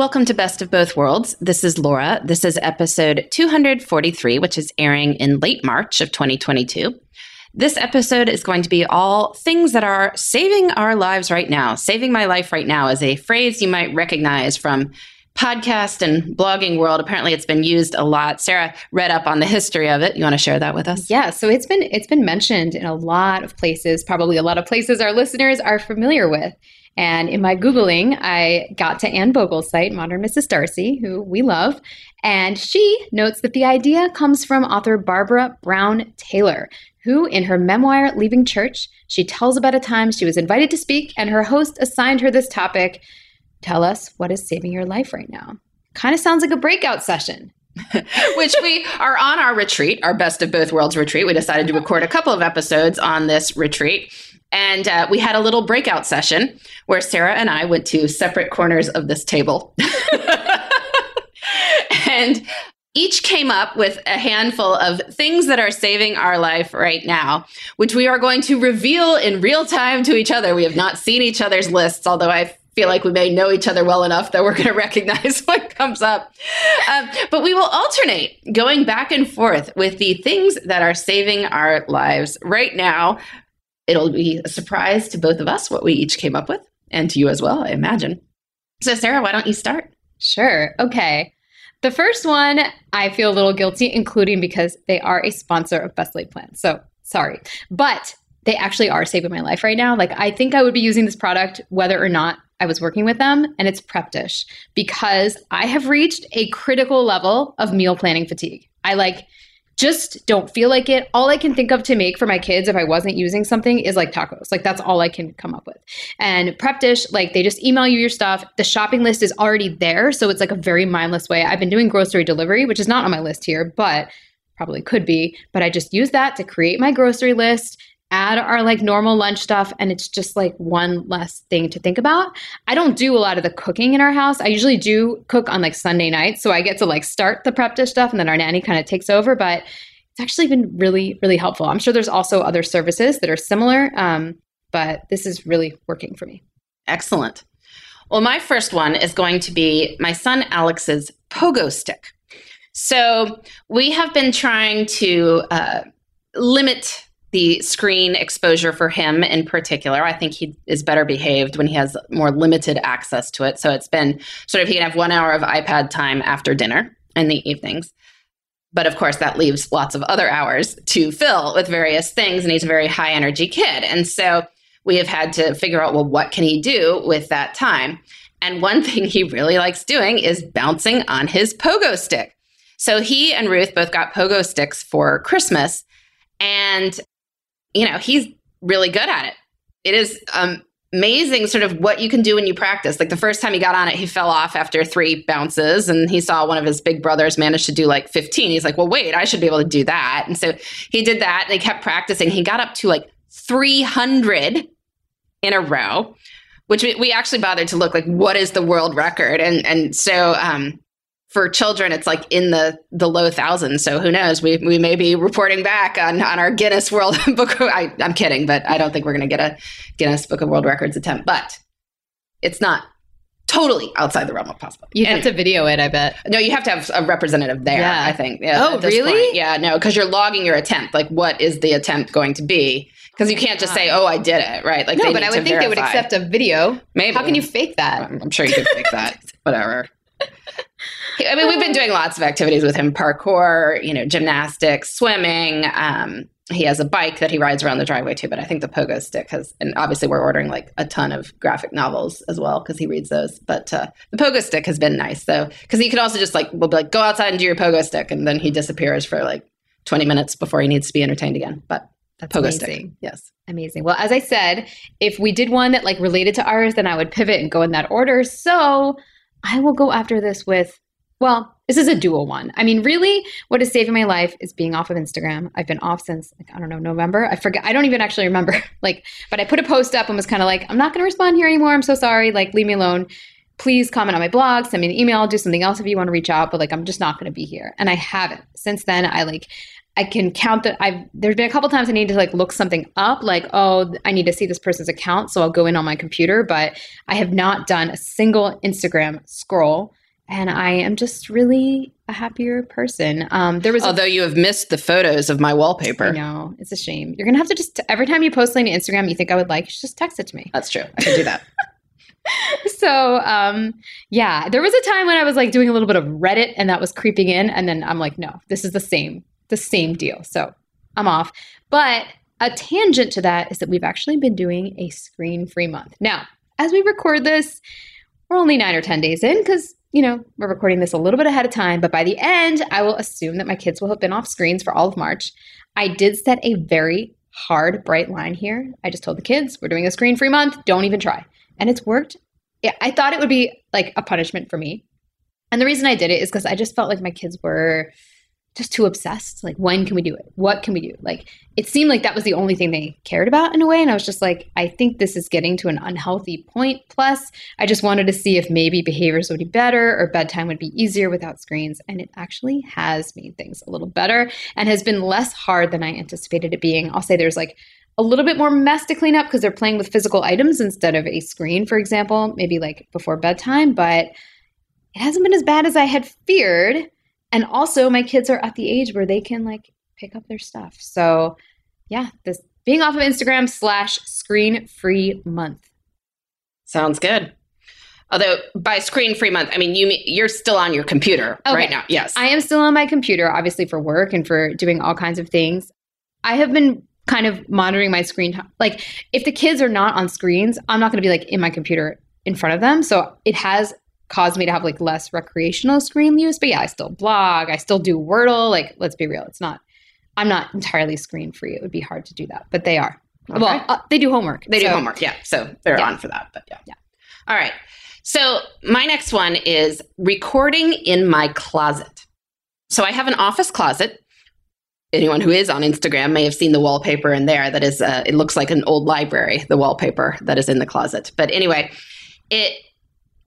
Welcome to Best of Both Worlds. This is Laura. This is episode 243, which is airing in late March of 2022. This episode is going to be all things that are saving our lives right now. Saving my life right now is a phrase you might recognize from podcast and blogging world. Apparently it's been used a lot. Sarah read up on the history of it. You want to share that with us? Yeah, so it's been it's been mentioned in a lot of places, probably a lot of places our listeners are familiar with. And in my Googling, I got to Anne Bogel's site, Modern Mrs. Darcy, who we love. And she notes that the idea comes from author Barbara Brown Taylor, who, in her memoir, Leaving Church, she tells about a time she was invited to speak and her host assigned her this topic Tell us what is saving your life right now. Kind of sounds like a breakout session. which we are on our retreat, our best of both worlds retreat. We decided to record a couple of episodes on this retreat. And uh, we had a little breakout session where Sarah and I went to separate corners of this table. and each came up with a handful of things that are saving our life right now, which we are going to reveal in real time to each other. We have not seen each other's lists, although I feel like we may know each other well enough that we're going to recognize what comes up. Um, but we will alternate going back and forth with the things that are saving our lives right now it'll be a surprise to both of us what we each came up with, and to you as well, I imagine. So, Sarah, why don't you start? Sure. Okay. The first one, I feel a little guilty, including because they are a sponsor of Best Laid Plans. So, sorry. But they actually are saving my life right now. Like, I think I would be using this product whether or not I was working with them, and it's Prep Dish because I have reached a critical level of meal planning fatigue. I like just don't feel like it. All I can think of to make for my kids if I wasn't using something is like tacos. Like that's all I can come up with. And Prep Dish, like they just email you your stuff. The shopping list is already there. So it's like a very mindless way. I've been doing grocery delivery, which is not on my list here, but probably could be. But I just use that to create my grocery list add our like normal lunch stuff and it's just like one less thing to think about. I don't do a lot of the cooking in our house. I usually do cook on like Sunday nights, so I get to like start the prep dish stuff and then our nanny kind of takes over, but it's actually been really really helpful. I'm sure there's also other services that are similar, um, but this is really working for me. Excellent. Well, my first one is going to be my son Alex's pogo stick. So we have been trying to uh, limit the screen exposure for him in particular. I think he is better behaved when he has more limited access to it. So it's been sort of he can have one hour of iPad time after dinner in the evenings. But of course, that leaves lots of other hours to fill with various things. And he's a very high energy kid. And so we have had to figure out well, what can he do with that time? And one thing he really likes doing is bouncing on his pogo stick. So he and Ruth both got pogo sticks for Christmas. And you know, he's really good at it. It is um, amazing sort of what you can do when you practice. Like the first time he got on it, he fell off after three bounces and he saw one of his big brothers manage to do like 15. He's like, well, wait, I should be able to do that. And so he did that and he kept practicing. He got up to like 300 in a row, which we, we actually bothered to look like what is the world record. And, and so, um, for children it's like in the the low thousands so who knows we, we may be reporting back on on our guinness world book I, i'm kidding but i don't think we're going to get a guinness book of world records attempt but it's not totally outside the realm of possible you anyway. have to video it i bet no you have to have a representative there yeah. i think yeah, oh really point. yeah no because you're logging your attempt like what is the attempt going to be because you can't just say, "Oh, I did it," right? Like, no, but I would think verify. they would accept a video. Maybe. How can you fake that? I'm sure you could fake that. Whatever. I mean, we've been doing lots of activities with him parkour, you know, gymnastics, swimming. Um, he has a bike that he rides around the driveway too, but I think the pogo stick has, and obviously we're ordering like a ton of graphic novels as well because he reads those. But uh, the pogo stick has been nice though, because he can also just like, we'll be like, go outside and do your pogo stick. And then he disappears for like 20 minutes before he needs to be entertained again. But that's pogo amazing. stick. Yes. Amazing. Well, as I said, if we did one that like related to ours, then I would pivot and go in that order. So I will go after this with well, this is a dual one. I mean, really, what is saving my life is being off of Instagram. I've been off since like, I don't know November. I forget. I don't even actually remember. like, but I put a post up and was kind of like, I'm not going to respond here anymore. I'm so sorry. Like, leave me alone. Please comment on my blog, send me an email, do something else if you want to reach out. But like, I'm just not going to be here. And I haven't since then. I like. I can count that I've there's been a couple times I need to like look something up like oh I need to see this person's account so I'll go in on my computer but I have not done a single Instagram scroll and I am just really a happier person. Um, there was, although a, you have missed the photos of my wallpaper. I know it's a shame. You're gonna have to just every time you post something to Instagram you think I would like, just text it to me. That's true. I can do that. so um, yeah, there was a time when I was like doing a little bit of Reddit, and that was creeping in, and then I'm like, no, this is the same, the same deal. So I'm off. But a tangent to that is that we've actually been doing a screen-free month now. As we record this, we're only nine or ten days in because you know, we're recording this a little bit ahead of time, but by the end, I will assume that my kids will have been off screens for all of March. I did set a very hard, bright line here. I just told the kids, we're doing a screen free month, don't even try. And it's worked. I thought it would be like a punishment for me. And the reason I did it is because I just felt like my kids were just too obsessed. Like, when can we do it? What can we do? Like, it seemed like that was the only thing they cared about in a way. And I was just like, I think this is getting to an unhealthy point. Plus, I just wanted to see if maybe behaviors would be better or bedtime would be easier without screens. And it actually has made things a little better and has been less hard than I anticipated it being. I'll say there's like, a little bit more mess to clean up because they're playing with physical items instead of a screen, for example, maybe like before bedtime, but it hasn't been as bad as I had feared and also my kids are at the age where they can like pick up their stuff. So yeah this being off of instagram slash screen free month. Sounds good. Although by screen free month i mean you you're still on your computer okay. right now. Yes. I am still on my computer obviously for work and for doing all kinds of things. I have been kind of monitoring my screen time like if the kids are not on screens i'm not going to be like in my computer in front of them. So it has caused me to have like less recreational screen use. But yeah, I still blog, I still do Wordle. Like, let's be real, it's not. I'm not entirely screen free. It would be hard to do that, but they are. Okay. Well, uh, they do homework. They so, do homework. Yeah, so they're yeah. on for that. But yeah, yeah. All right. So my next one is recording in my closet. So I have an office closet anyone who is on Instagram may have seen the wallpaper in there. That is, uh, it looks like an old library, the wallpaper that is in the closet. But anyway, it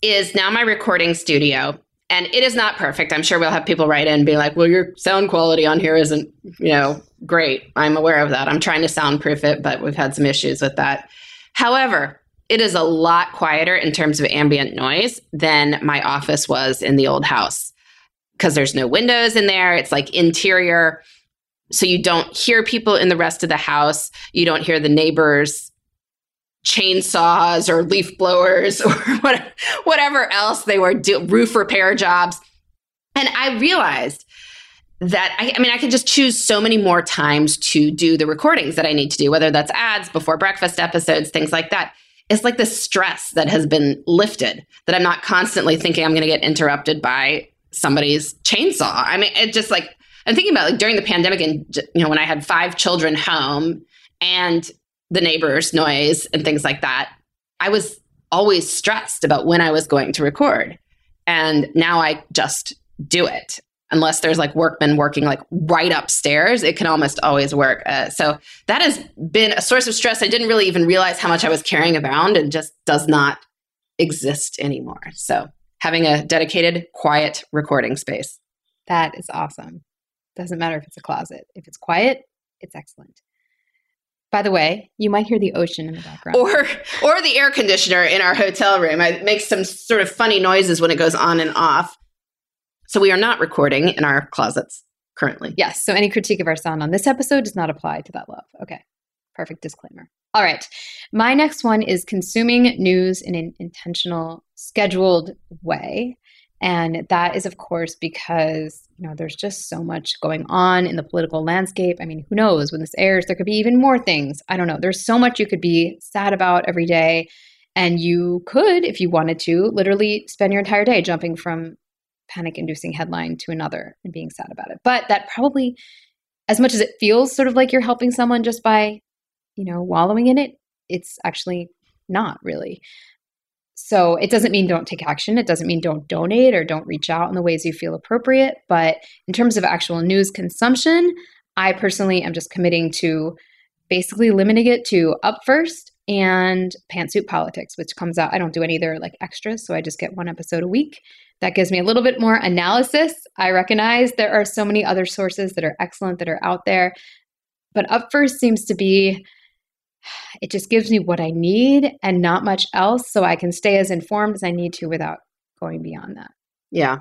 is now my recording studio. And it is not perfect. I'm sure we'll have people write in and be like, well, your sound quality on here isn't, you know, great. I'm aware of that. I'm trying to soundproof it, but we've had some issues with that. However, it is a lot quieter in terms of ambient noise than my office was in the old house because there's no windows in there. It's like interior. So you don't hear people in the rest of the house. You don't hear the neighbors chainsaws or leaf blowers or whatever else they were roof repair jobs. And I realized that I, I, mean, I can just choose so many more times to do the recordings that I need to do, whether that's ads, before breakfast episodes, things like that. It's like the stress that has been lifted that I'm not constantly thinking I'm going to get interrupted by somebody's chainsaw. I mean, it just like, I'm thinking about like during the pandemic and, you know, when I had five children home and the neighbors' noise and things like that, I was always stressed about when I was going to record. And now I just do it. Unless there's like workmen working like right upstairs it can almost always work. Uh, so that has been a source of stress. I didn't really even realize how much i was carrying around and just does not exist anymore. So having a dedicated quiet recording space. That is awesome. Doesn't matter if it's a closet. If it's quiet it's excellent by the way, you might hear the ocean in the background. Or or the air conditioner in our hotel room. It makes some sort of funny noises when it goes on and off. So we are not recording in our closets currently. Yes. So any critique of our sound on this episode does not apply to that love. Okay. Perfect disclaimer. All right. My next one is consuming news in an intentional, scheduled way. And that is, of course, because you know there's just so much going on in the political landscape. I mean, who knows when this airs, there could be even more things. I don't know. There's so much you could be sad about every day. And you could, if you wanted to, literally spend your entire day jumping from panic inducing headline to another and being sad about it. But that probably, as much as it feels sort of like you're helping someone just by, you know, wallowing in it, it's actually not really. So it doesn't mean don't take action. It doesn't mean don't donate or don't reach out in the ways you feel appropriate. But in terms of actual news consumption, I personally am just committing to basically limiting it to up first and pantsuit politics, which comes out. I don't do any other like extras, so I just get one episode a week. That gives me a little bit more analysis. I recognize there are so many other sources that are excellent that are out there, but up first seems to be it just gives me what I need and not much else so I can stay as informed as I need to without going beyond that. Yeah.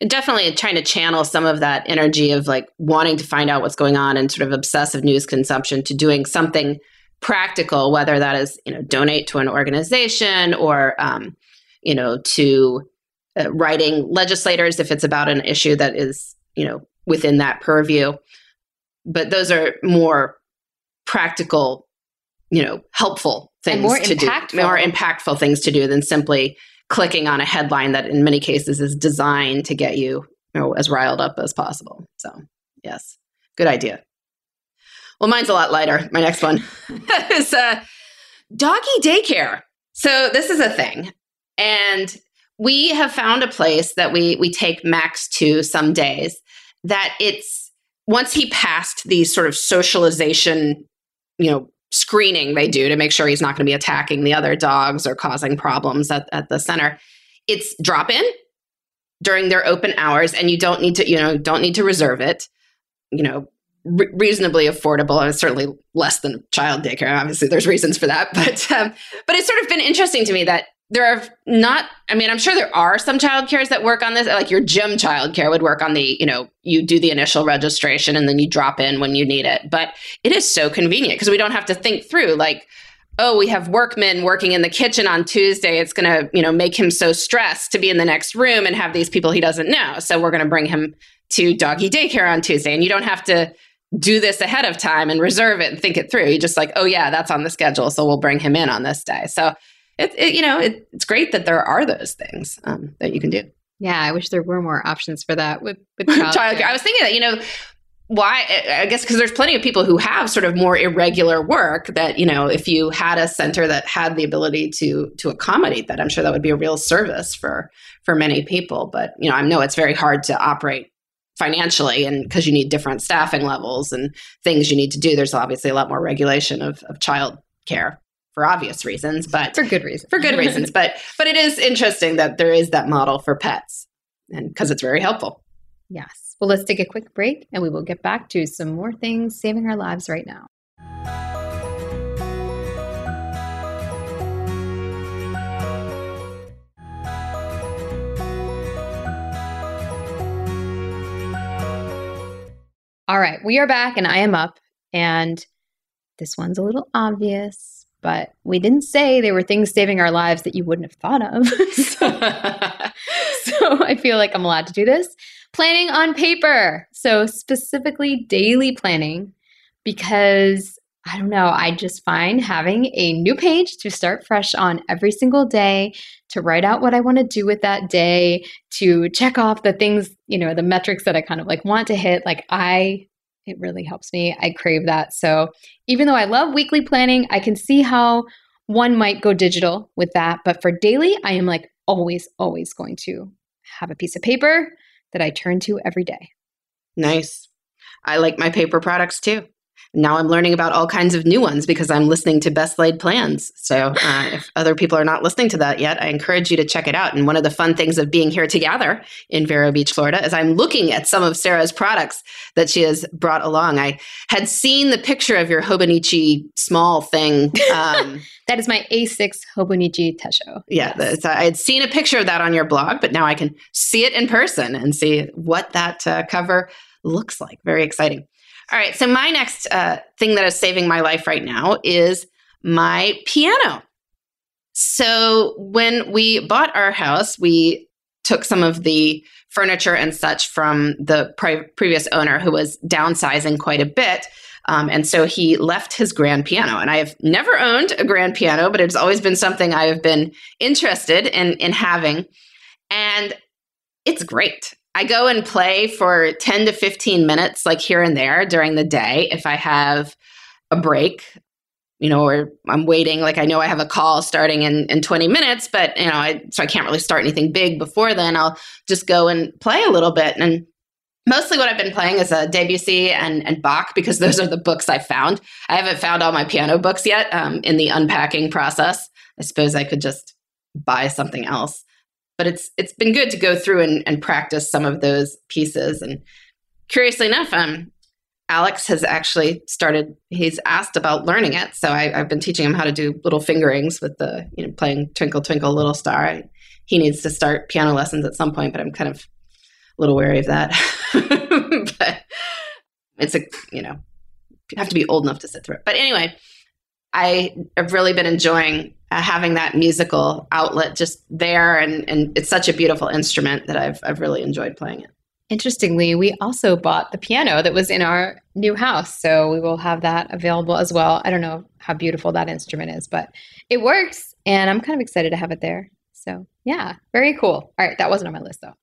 And definitely trying to channel some of that energy of like wanting to find out what's going on and sort of obsessive news consumption to doing something practical, whether that is, you know, donate to an organization or, um, you know, to uh, writing legislators if it's about an issue that is, you know, within that purview. But those are more practical, you know, helpful things more to impactful. do, more impactful things to do than simply clicking on a headline that in many cases is designed to get you, you know, as riled up as possible. So, yes, good idea. Well, mine's a lot lighter. My next one is uh, doggy daycare. So this is a thing, and we have found a place that we we take Max to some days. That it's once he passed the sort of socialization, you know, screening they do to make sure he's not going to be attacking the other dogs or causing problems at, at the center. It's drop in during their open hours, and you don't need to, you know, don't need to reserve it. You know, re- reasonably affordable and certainly less than child daycare. Obviously, there's reasons for that, but um, but it's sort of been interesting to me that there are not. I mean, I'm sure there are some child cares that work on this. Like your gym child care would work on the, you know, you do the initial registration and then you drop in when you need it. But it is so convenient because we don't have to think through like oh, we have workmen working in the kitchen on Tuesday. It's going to, you know, make him so stressed to be in the next room and have these people he doesn't know. So we're going to bring him to doggy daycare on Tuesday. And you don't have to do this ahead of time and reserve it and think it through. You just like, oh yeah, that's on the schedule, so we'll bring him in on this day. So it, it you know, it, it's great that there are those things um, that you can do. Yeah, I wish there were more options for that with, with child, child care. I was thinking that you know why i guess because there's plenty of people who have sort of more irregular work that you know if you had a center that had the ability to to accommodate that i'm sure that would be a real service for for many people but you know i know it's very hard to operate financially and because you need different staffing levels and things you need to do there's obviously a lot more regulation of, of child care for obvious reasons but for good reasons. for good reasons. But but it is interesting that there is that model for pets and because it's very helpful. Yes. Well let's take a quick break and we will get back to some more things saving our lives right now. All right, we are back and I am up. And this one's a little obvious, but we didn't say they were things saving our lives that you wouldn't have thought of. so, so I feel like I'm allowed to do this. Planning on paper. So, specifically daily planning, because I don't know, I just find having a new page to start fresh on every single day, to write out what I want to do with that day, to check off the things, you know, the metrics that I kind of like want to hit. Like, I, it really helps me. I crave that. So, even though I love weekly planning, I can see how one might go digital with that. But for daily, I am like always, always going to have a piece of paper that I turn to every day. Nice. I like my paper products too now I'm learning about all kinds of new ones because I'm listening to Best Laid Plans. So uh, if other people are not listening to that yet, I encourage you to check it out. And one of the fun things of being here together in Vero Beach, Florida, is I'm looking at some of Sarah's products that she has brought along. I had seen the picture of your Hobonichi small thing. Um, that is my A6 Hobonichi Techo. Yeah, yes. I had seen a picture of that on your blog, but now I can see it in person and see what that uh, cover looks like. Very exciting. All right. So, my next uh, thing that is saving my life right now is my piano. So, when we bought our house, we took some of the furniture and such from the pre- previous owner who was downsizing quite a bit. Um, and so he left his grand piano. And I have never owned a grand piano, but it's always been something I have been interested in, in having. And it's great. I go and play for 10 to 15 minutes, like here and there during the day. If I have a break, you know, or I'm waiting, like I know I have a call starting in, in 20 minutes, but, you know, I, so I can't really start anything big before then. I'll just go and play a little bit. And mostly what I've been playing is a uh, Debussy and, and Bach because those are the books I found. I haven't found all my piano books yet um, in the unpacking process. I suppose I could just buy something else but it's it's been good to go through and, and practice some of those pieces. And curiously enough, um, Alex has actually started. He's asked about learning it, so I, have been teaching him how to do little fingerings with the you know playing Twinkle Twinkle Little Star. He needs to start piano lessons at some point, but I'm kind of a little wary of that. but it's a you know you have to be old enough to sit through it. But anyway, I have really been enjoying uh, having that musical outlet just there, and, and it's such a beautiful instrument that I've I've really enjoyed playing it. Interestingly, we also bought the piano that was in our new house, so we will have that available as well. I don't know how beautiful that instrument is, but it works, and I'm kind of excited to have it there. So yeah, very cool. All right, that wasn't on my list though,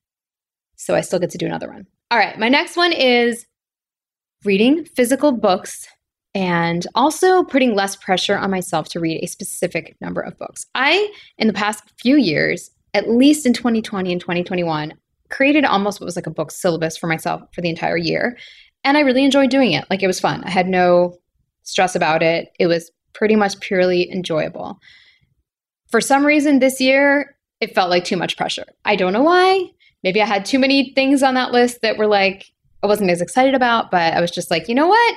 so I still get to do another one. All right, my next one is reading physical books and also putting less pressure on myself to read a specific number of books. I, in the past few years, at least in 2020 and 2021, created almost what was like a book syllabus for myself for the entire year. And I really enjoyed doing it. Like it was fun. I had no stress about it. It was pretty much purely enjoyable. For some reason this year, it felt like too much pressure. I don't know why. Maybe I had too many things on that list that were like, I wasn't as excited about, but I was just like, you know what?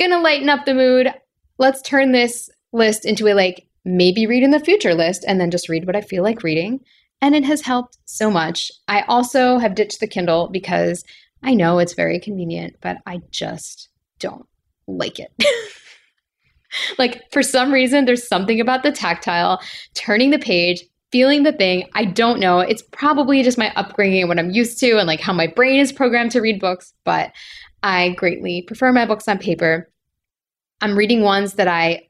Gonna lighten up the mood. Let's turn this list into a like maybe read in the future list and then just read what I feel like reading. And it has helped so much. I also have ditched the Kindle because I know it's very convenient, but I just don't like it. like for some reason, there's something about the tactile, turning the page, feeling the thing. I don't know. It's probably just my upbringing and what I'm used to and like how my brain is programmed to read books, but I greatly prefer my books on paper. I'm reading ones that I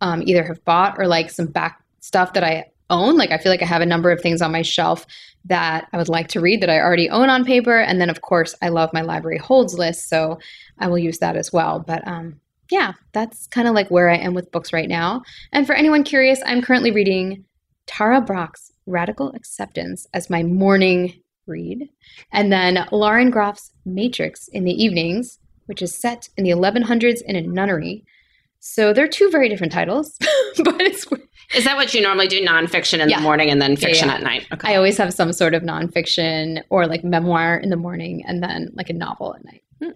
um, either have bought or like some back stuff that I own. Like I feel like I have a number of things on my shelf that I would like to read that I already own on paper. And then, of course, I love my library holds list. So I will use that as well. But um, yeah, that's kind of like where I am with books right now. And for anyone curious, I'm currently reading Tara Brach's Radical Acceptance as my morning read. And then Lauren Groff's Matrix in the evenings, which is set in the 1100s in a nunnery. So they're two very different titles, but it's. Is that what you normally do? Nonfiction in Yeah. the morning and then fiction yeah. at night? Okay. I always have some sort of nonfiction or like memoir in the morning and then like a novel at night. Hmm.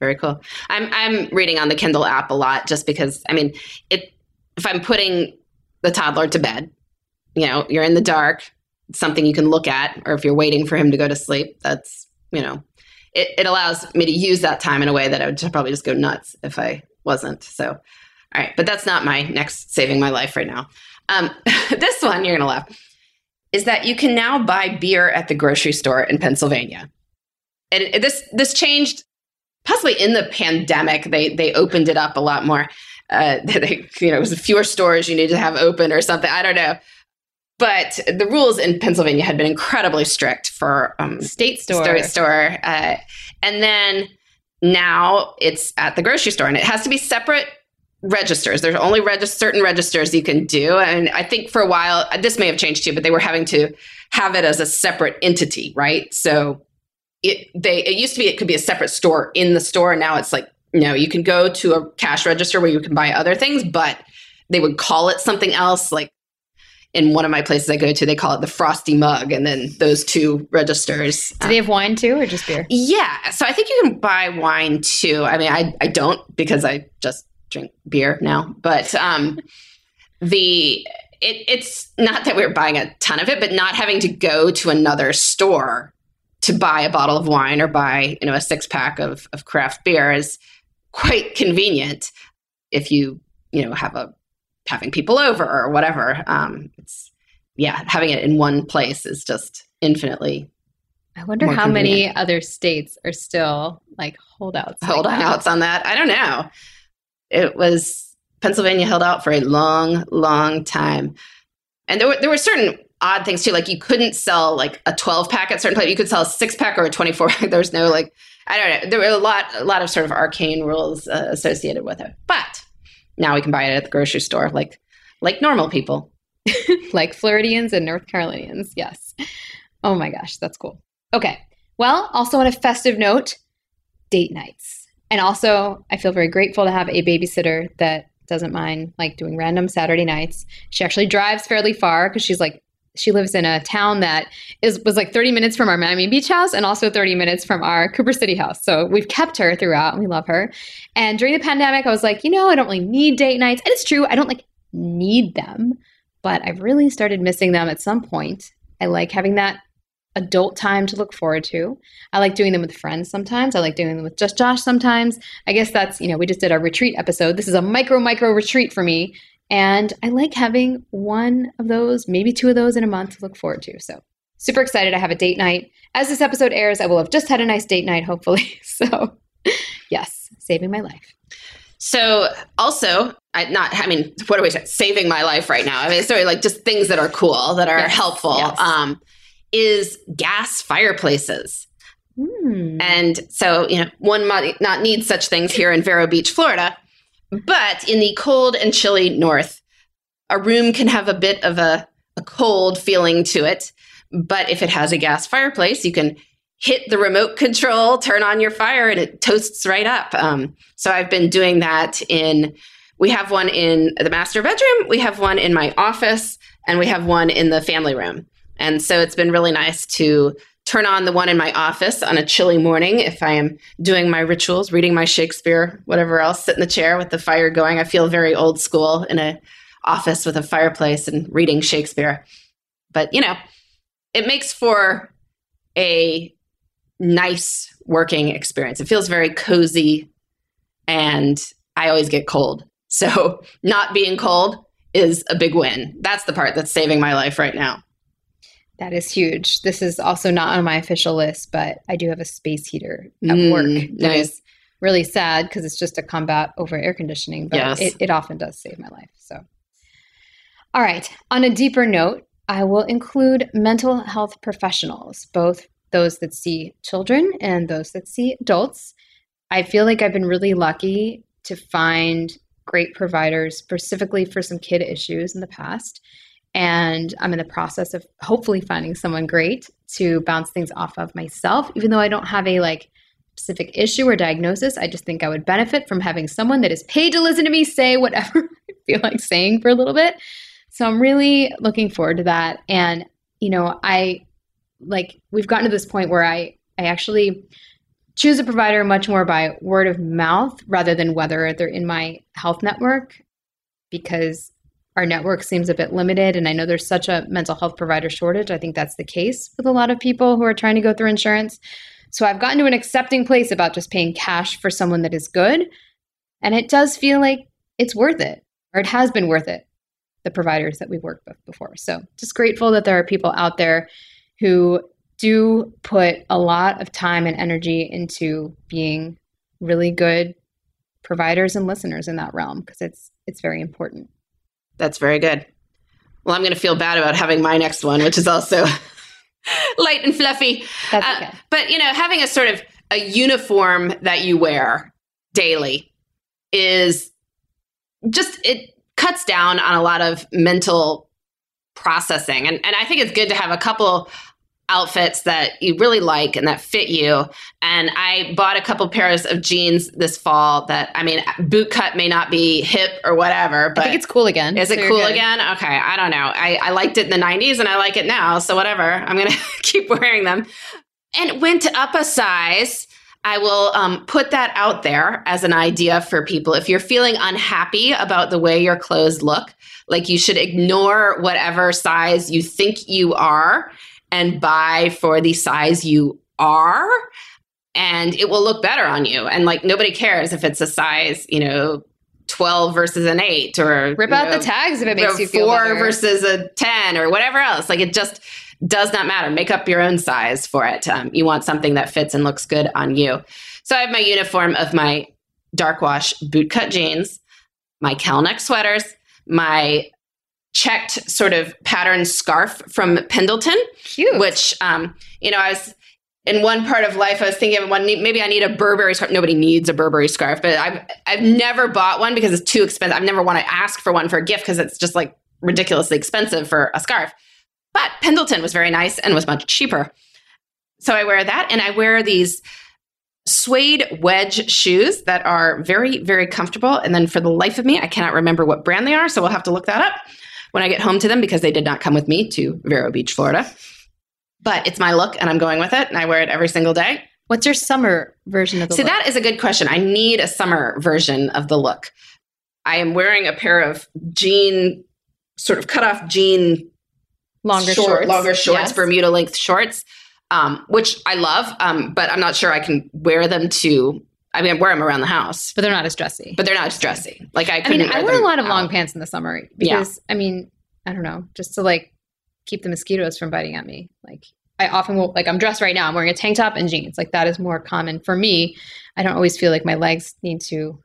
Very cool. I'm I'm reading on the Kindle app a lot just because I mean it if I'm putting the toddler to bed, you know, you're in the dark, something you can look at, or if you're waiting for him to go to sleep, that's you know, it, it allows me to use that time in a way that I would probably just go nuts if I wasn't. So all right, but that's not my next saving my life right now. Um, this one you're gonna laugh is that you can now buy beer at the grocery store in Pennsylvania, and this this changed possibly in the pandemic. They they opened it up a lot more. Uh they, you know it was fewer stores you needed to have open or something. I don't know but the rules in pennsylvania had been incredibly strict for um State store. store, store uh, and then now it's at the grocery store and it has to be separate registers. There's only regis- certain registers you can do and i think for a while this may have changed too but they were having to have it as a separate entity right? So it they it used to be it could be a separate store in the store. And now it's like no you can go to a cash register where you can buy other things but they would call it something else like in one of my places i go to they call it the frosty mug and then those two registers Do they have wine too or just beer? yeah so i think you can buy wine too i mean i, I don't because i just drink beer now but um the it, it's not that we're buying a ton of it but not having to go to another store to buy a bottle of wine or buy you know a six pack of, of craft beer is quite convenient if you you know have a having people over or whatever um it's yeah having it in one place is just infinitely I wonder how many other states are still like holdouts. like that. on that. I don't know. It was Pennsylvania held out for a long, long time, and there were there were certain odd things too. Like you couldn't sell like a twelve pack at certain places. You could sell a six pack or a twenty four pack. There was no like I don't know. There were a lot a lot of sort of arcane rules uh, associated with it. But now we can buy it at the grocery store like like normal people. like Floridians and North Carolinians. Yes. Oh my gosh, that's cool. Okay. Well, also on a festive note, date nights. And also, I feel very grateful to have a babysitter that doesn't mind like doing random Saturday nights. She actually drives fairly far because she's like she lives in a town that is was like 30 minutes from our Miami Beach house and also 30 minutes from our Cooper City house. So we've kept her throughout and we love her. And during the pandemic, I was like, you know, I don't really need date nights. And it's true, I don't like need them, but I've really started missing them at some point. I like having that adult time to look forward to. I like doing them with friends sometimes. I like doing them with just Josh sometimes. I guess that's, you know, we just did our retreat episode. This is a micro, micro retreat for me. And I like having one of those, maybe two of those in a month to look forward to. So super excited. I have a date night. As this episode airs, I will have just had a nice date night, hopefully. So, yes, saving my life. So also, I not I mean, what are we saying? Saving my life right now. I mean, sorry, like just things that are cool, that are Yes, helpful. yes. Um, is gas fireplaces. Hmm. And so, you know, one might not need such things here in Vero Beach, Florida, but in the cold and chilly north, a room can have a bit of a, a cold feeling to it. But if it has a gas fireplace, you can hit the remote control, turn on your fire, and it toasts right up. Um, so I've been doing that in, we have one in the master bedroom, we have one in my office, and we have one in the family room. And so it's been really nice to turn on the one in my office on a chilly morning if I am doing my rituals, reading my Shakespeare, whatever else, sit in the chair with the fire going. I feel very old school in a office with a fireplace and reading Shakespeare. But, you know, it makes for a nice working experience. It feels very cozy and I always get cold. So, not being cold is a big win. That's the part that's saving my life right now. That is huge. This is also not on my official list, but I do have a space heater at Mm, work. That nice. is really sad because it's just a combat over air conditioning, but Yes. it, it often does save my life. So, all right. On a deeper note, I will include mental health professionals, both those that see children and those that see adults. I feel like I've been really lucky to find great providers specifically for some kid issues in the past. And I'm in the process of hopefully finding someone great to bounce things off of myself, even though I don't have a like specific issue or diagnosis. I just think I would benefit from having someone that is paid to listen to me say whatever I feel like saying for a little bit. So I'm really looking forward to that. And, you know, I like we've gotten to this point where I I actually choose a provider much more by word of mouth rather than whether they're in my health network because our network seems a bit limited and I know there's such a mental health provider shortage. I think that's the case with a lot of people who are trying to go through insurance. So I've gotten to an accepting place about just paying cash for someone that is good. And it does feel like it's worth it, or it has been worth it, the providers that we've worked with before. So just grateful that there are people out there who do put a lot of time and energy into being really good providers and listeners in that realm because it's it's very important. That's very good. Well, I'm going to feel bad about having my next one, which is also light and fluffy. That's uh, okay. Uh, but you know, having a sort of a uniform that you wear daily is just it cuts down on a lot of mental processing. And and I think it's good to have a couple outfits that you really like and that fit you. And I bought a couple pairs of jeans this fall that I mean boot cut may not be hip or whatever, but I think it's cool again. Is it so cool again? Okay. I don't know. I, I liked it in the 90s and I like it now. So whatever. I'm gonna keep wearing them. And went up a size. I will um, put that out there as an idea for people. If you're feeling unhappy about the way your clothes look, like you should ignore whatever size you think you are and buy for the size you are and it will look better on you. And like nobody cares if it's a size you know 12 versus an 8 or rip out know, the tags if it makes you feel 4 better. versus a 10 or whatever else. Like it just does not matter. Make up your own size for it. Um, you want something that fits and looks good on you. So i have my uniform of my dark wash boot cut jeans my neck sweaters my checked sort of pattern scarf from Pendleton. Cute. Which, um, you know, I was in one part of life, I was thinking of one, maybe I need a Burberry scarf. Nobody needs a Burberry scarf, but I've, I've never bought one because it's too expensive. I've never want to ask for one for a gift because it's just like ridiculously expensive for a scarf. But Pendleton was very nice and was much cheaper. So I wear that and I wear these suede wedge shoes that are very, very comfortable. And then for the life of me, I cannot remember what brand they are. So we'll have to look that up when I get home to them because they did not come with me to Vero Beach, Florida. But it's my look and I'm going with it and I wear it every single day. What's your summer version of the See, look? that is a good question. I need a summer version of the look. I am wearing a pair of jean, sort of cut off jean longer short, shorts. longer shorts, yes. Bermuda length shorts, um, which I love, um, but I'm not sure I can wear them to I mean, I wear them around the house, but they're not as dressy. But they're not as dressy. Like I, I mean, I wear a lot of out. long pants in the summer because yeah. I mean, I don't know, just to like keep the mosquitoes from biting at me. Like I often will, like I'm dressed right now. I'm wearing a tank top and jeans. Like that is more common for me. I don't always feel like my legs need to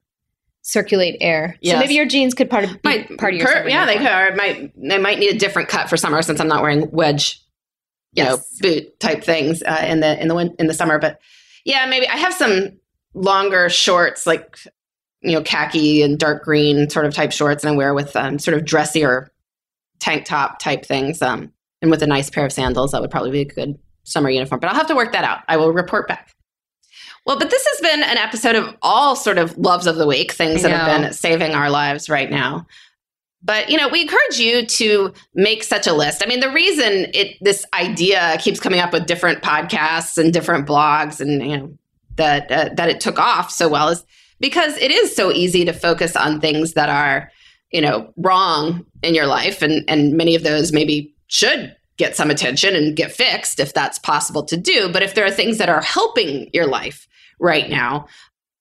circulate air. Yes. So maybe your jeans could part of might, part of your per, yeah they could. Might they might need a different cut for summer since I'm not wearing wedge, you yes. know, boot type things uh, in the in the in the summer. But yeah, maybe I have some longer shorts, like you know, khaki and dark green sort of type shorts, and I wear with um, sort of dressier tank top type things, um, and with a nice pair of sandals. That would probably be a good summer uniform. But I'll have to work that out. I will report back. Well, but this has been an episode of all sort of loves of the week, things that have been saving our lives right now. But you know, we encourage you to make such a list. I mean, the reason it this idea keeps coming up with different podcasts and different blogs, and you know, that uh, that it took off so well is because it is so easy to focus on things that are you know wrong in your life. And and many of those maybe should get some attention and get fixed if that's possible to do. But if there are things that are helping your life right now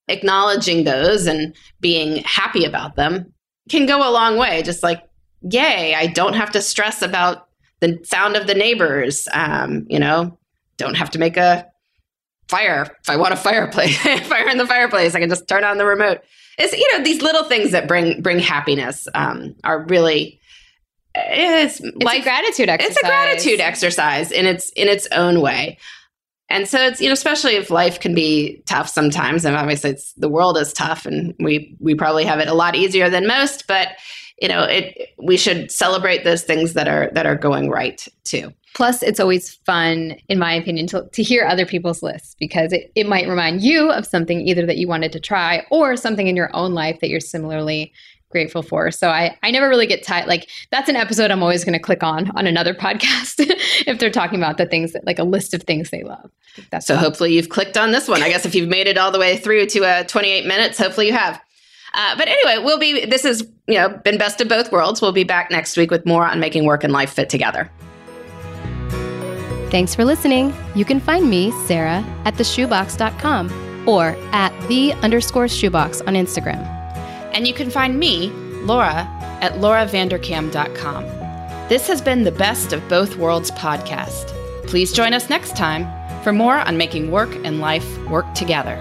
acknowledging those and being happy about them can go a long way. Just like yay i don't have to stress about the sound of the neighbors. Um, you know don't have to make a fire. If I want a fireplace, fire in the fireplace, I can just turn on the remote. It's you know these little things that bring bring happiness um, are really it's, it's life, a gratitude exercise. It's a gratitude exercise in its in its own way. And so it's you know especially if life can be tough sometimes and obviously it's the world is tough and we we probably have it a lot easier than most but you know, it we should celebrate those things that are that are going right too. Plus, it's always fun, in my opinion, to, to hear other people's lists because it, it might remind you of something either that you wanted to try or something in your own life that you're similarly grateful for. So I, I never really get tired. Like that's an episode I'm always going to click on on another podcast if they're talking about the things that like a list of things they love. That's so hopefully you've clicked on this one. I guess if you've made it all the way through to uh, 28 minutes, hopefully you have. Uh, but anyway, we'll be. This has you know been best of both worlds. We'll be back next week with more on making work and life fit together. Thanks for listening. You can find me, Sarah, at theshoebox.com or at the underscore shoebox on Instagram. And you can find me, Laura, at lauravanderkam.com. This has been the Best of Both Worlds podcast. Please join us next time for more on making work and life work together.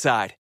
Side.